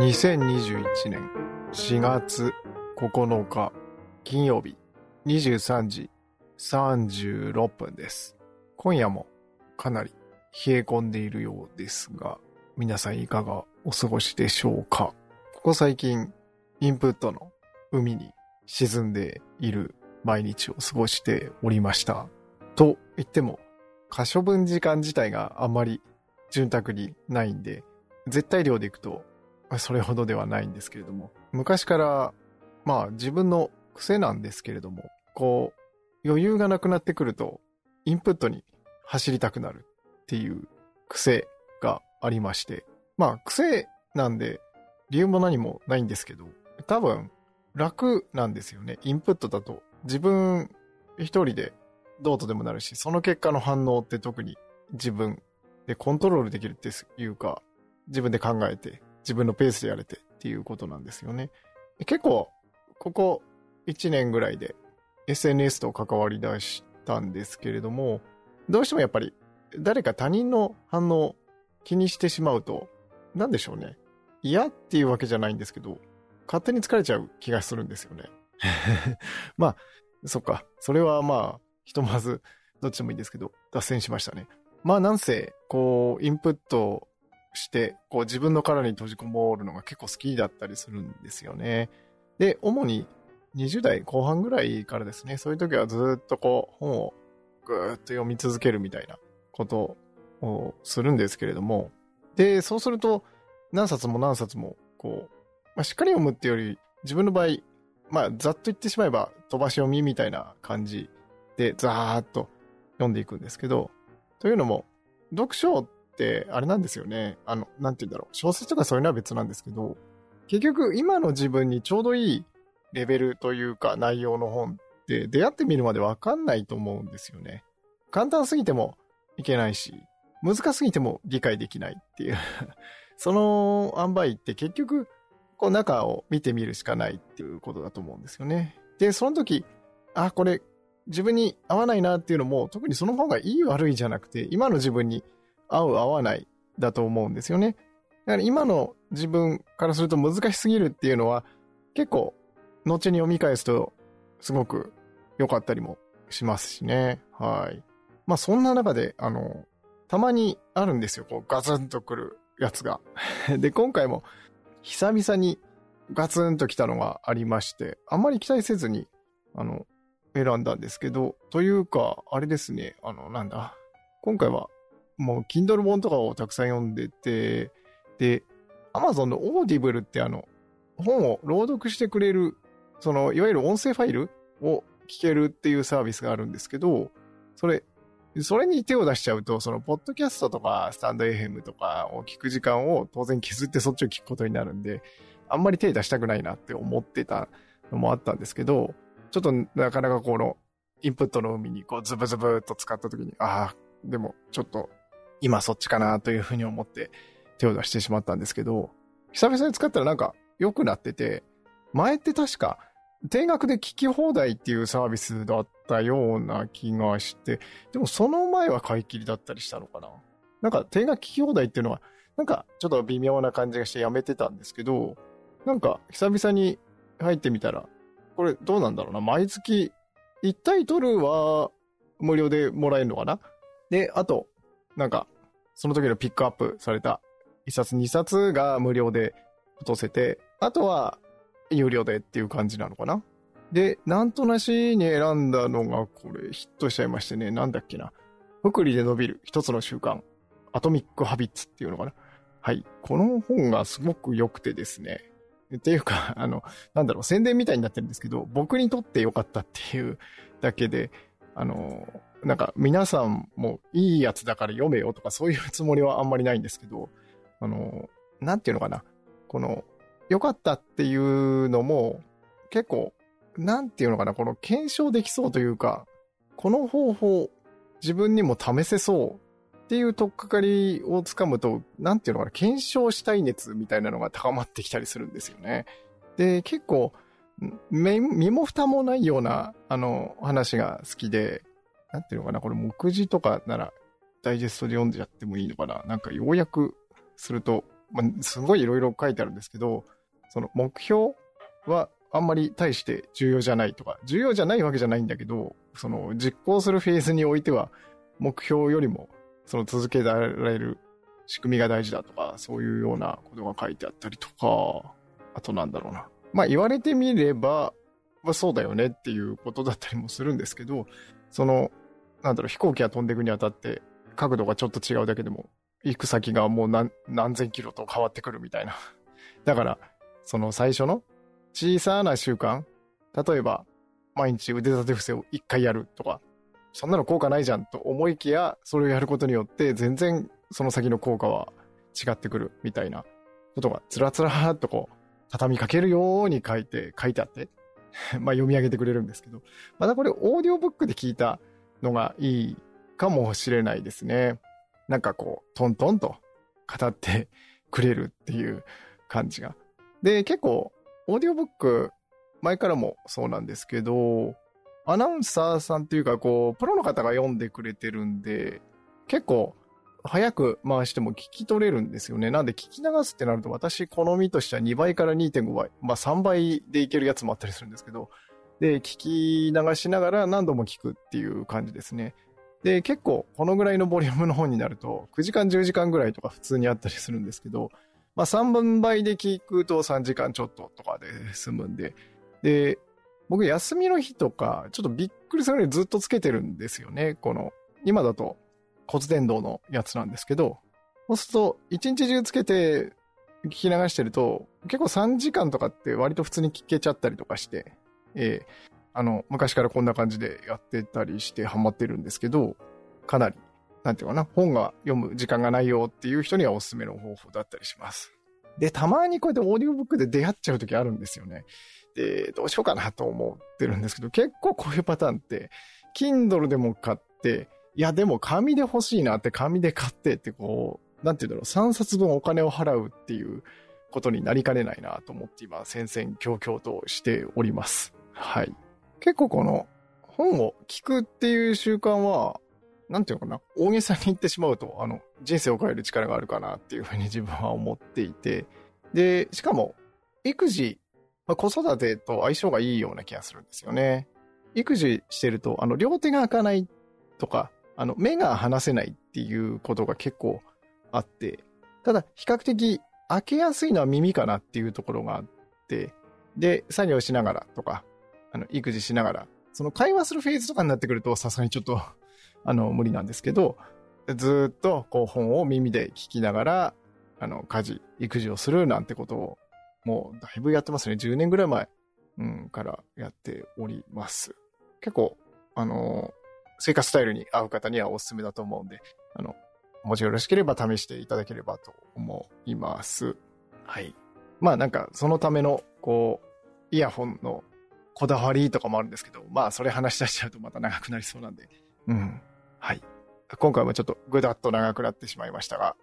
2021年4月9日金曜日23時36分です。今夜もかなり冷え込んでいるようですが、皆さんいかがお過ごしでしょうか？ここ最近、インプットの海に沈んでいる毎日を過ごしておりました。と言っても、可処分時間自体があんまり潤沢にないんで、絶対量でいくと、それほどではないんですけれども、昔から、まあ自分の癖なんですけれども、こう、余裕がなくなってくると、インプットに走りたくなるっていう癖がありまして、まあ癖なんで理由も何もないんですけど、多分楽なんですよね。インプットだと自分一人でどうとでもなるし、その結果の反応って特に自分でコントロールできるっていうか、自分で考えて、自分のペースでやれてっていうことなんですよね。結構、ここ1年ぐらいで SNS と関わり出したんですけれども、どうしてもやっぱり誰か他人の反応を気にしてしまうと、なんでしょうね。嫌っていうわけじゃないんですけど、勝手に疲れちゃう気がするんですよね。まあ、そっか。それはまあ、ひとまず、どっちでもいいんですけど、脱線しましたね。まあなんせ、こう、インプットして、こう自分の殻に閉じこもるのが結構好きだったりするんですよね。で、主に20代後半ぐらいからですね、そういう時はずっとこう、本をぐーっと読み続けるみたいなことをするんですけれども、で、そうすると、何冊も何冊も、こう、まあ、しっかり読むっていうより、自分の場合、まあ、ざっと言ってしまえば、飛ばし読みみたいな感じで、ざーっと読んでいくんですけど、というのも、読書って、あれなんですよね。あの、なんて言うんだろう。小説とかそういうのは別なんですけど、結局、今の自分にちょうどいいレベルというか、内容の本って、出会ってみるまでわかんないと思うんですよね。簡単すぎてもいけないし、難すぎても理解できないっていう。その塩梅って結局、こう中を見てみるしかないっていうことだと思うんですよね。で、その時、あ、これ自分に合わないなっていうのも、特にその方がいい悪いじゃなくて、今の自分に合う合わないだと思うんですよね。だから今の自分からすると難しすぎるっていうのは、結構、後に読み返すと、すごく良かったりもしますしね。はい。まあそんな中で、あの、たまにあるんですよ。こうガツンとくるやつが。で、今回も久々にガツンと来たのがありまして、あんまり期待せずに、あの、選んだんですけど、というか、あれですね、あの、なんだ、今回は、もう、Kindle 本とかをたくさん読んでて、で、Amazon の Audible ってあの、本を朗読してくれる、その、いわゆる音声ファイルを聞けるっていうサービスがあるんですけど、それ、それに手を出しちゃうと、その、ポッドキャストとか、スタンド FM とかを聞く時間を当然削ってそっちを聞くことになるんで、あんまり手出したくないなって思ってたのもあったんですけど、ちょっとなかなかこの、インプットの海にこうズブズブっと使った時に、ああ、でもちょっと今そっちかなというふうに思って手を出してしまったんですけど、久々に使ったらなんか良くなってて、前って確か定額で聞き放題っていうサービスだったような気がして、でもその前は買い切りだったりしたのかな。なんか定額聞き放題っていうのは、なんかちょっと微妙な感じがしてやめてたんですけど、なんか久々に入ってみたら、これどうなんだろうな。毎月1タイトルは無料でもらえるのかなで、あと、なんか、その時のピックアップされた1冊2冊が無料で落とせて、あとは有料でっていう感じなのかなで、なんとなしに選んだのがこれヒットしちゃいましてね、なんだっけな。福利で伸びる一つの習慣。アトミックハビッツっていうのかなはい。この本がすごく良くてですね。っていうか、あの、なんだろう、宣伝みたいになってるんですけど、僕にとって良かったっていうだけで、あの、なんか皆さんもいいやつだから読めよとかそういうつもりはあんまりないんですけど、あの、なんていうのかな、この、良かったっていうのも、結構、なんていうのかな、この検証できそうというか、この方法、自分にも試せそうっていう取っかかりをつかむと、なんていうのかな、検証したい熱みたいなのが高まってきたりするんですよね。で、結構、身も蓋もないような、あの、話が好きで、なんていうのかな、これ目次とかなら、ダイジェストで読んじゃってもいいのかな。なんか要約すると、まあ、すごいいろいろ書いてあるんですけど、その目標はあんまり大して重要じゃないとか、重要じゃないわけじゃないんだけど、その実行するフェーズにおいては、目標よりもその続けられる仕組みが大事だとか、そういうようなことが書いてあったりとか、あとなんだろうな。まあ言われてみれば、まあ、そうだよねっていうことだったりもするんですけど、その、なんだろう、飛行機が飛んでいくにあたって、角度がちょっと違うだけでも、行く先がもう何何千キロと変わってくるみたいな。だから、その最初の小さな習慣、例えば、毎日腕立て伏せを1回やるとか、そんなの効果ないじゃんと思いきや、それをやることによって全然その先の効果は違ってくるみたいなことがつらつらっとこう、畳みかけるように書いて、書いてあって、まあ読み上げてくれるんですけど、またこれオーディオブックで聞いたのがいいかもしれないですね。なんかこう、トントンと語ってくれるっていう感じが。で、結構、オーディオブック、前からもそうなんですけど、アナウンサーさんっていうか、こう、プロの方が読んでくれてるんで、結構、早く回しても聞き取れるんですよね。なんで聞き流すってなると私好みとしては2倍から2.5倍、まあ3倍でいけるやつもあったりするんですけど、で、聞き流しながら何度も聞くっていう感じですね。で、結構このぐらいのボリュームの本になると9時間10時間ぐらいとか普通にあったりするんですけど、まあ3分倍で聞くと3時間ちょっととかで済むんで、で、僕休みの日とかちょっとびっくりするぐらいずっとつけてるんですよね。この、今だと骨伝導のやつなんですけど、そうすると、一日中つけて聞き流してると、結構3時間とかって割と普通に聞けちゃったりとかして、えー、あの、昔からこんな感じでやってたりしてハマってるんですけど、かなり、なんていうかな、本が読む時間がないよっていう人にはおすすめの方法だったりします。で、たまにこうやってオーディオブックで出会っちゃう時あるんですよね。で、どうしようかなと思ってるんですけど、結構こういうパターンって、Kindle でも買って、いや、でも紙で欲しいなって紙で買ってってこう、なんて言うんだろう、3冊分お金を払うっていうことになりかねないなと思って今、戦々恐々としております。はい。結構この本を聞くっていう習慣は、なんていうのかな、大げさに言ってしまうと、あの、人生を変える力があるかなっていうふうに自分は思っていて、で、しかも、育児、まあ、子育てと相性がいいような気がするんですよね。育児してると、あの、両手が開かないとか、あの、目が離せないっていうことが結構あって、ただ、比較的開けやすいのは耳かなっていうところがあって、で、作業しながらとか、あの、育児しながら、その会話するフェーズとかになってくると、さすがにちょっと あの、無理なんですけど、ずっと、こう、本を耳で聞きながら、あの、家事、育児をするなんてことを、もう、だいぶやってますね。10年ぐらい前、うん、からやっております。結構、あの生活スタイルに合う方にはおすすめだと思うんで、あの、もしよろしければ試していただければと思います。はい。まあなんか、そのための、こう、イヤホンのこだわりとかもあるんですけど、まあそれ話し出しちゃうとまた長くなりそうなんで、うん。はい。今回もちょっとぐだっと長くなってしまいましたが、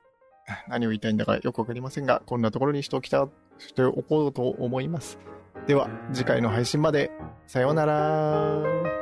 何を言いたいんだかよくわかりませんが、こんなところにしておきた、しておこうと思います。では、次回の配信まで、さようなら。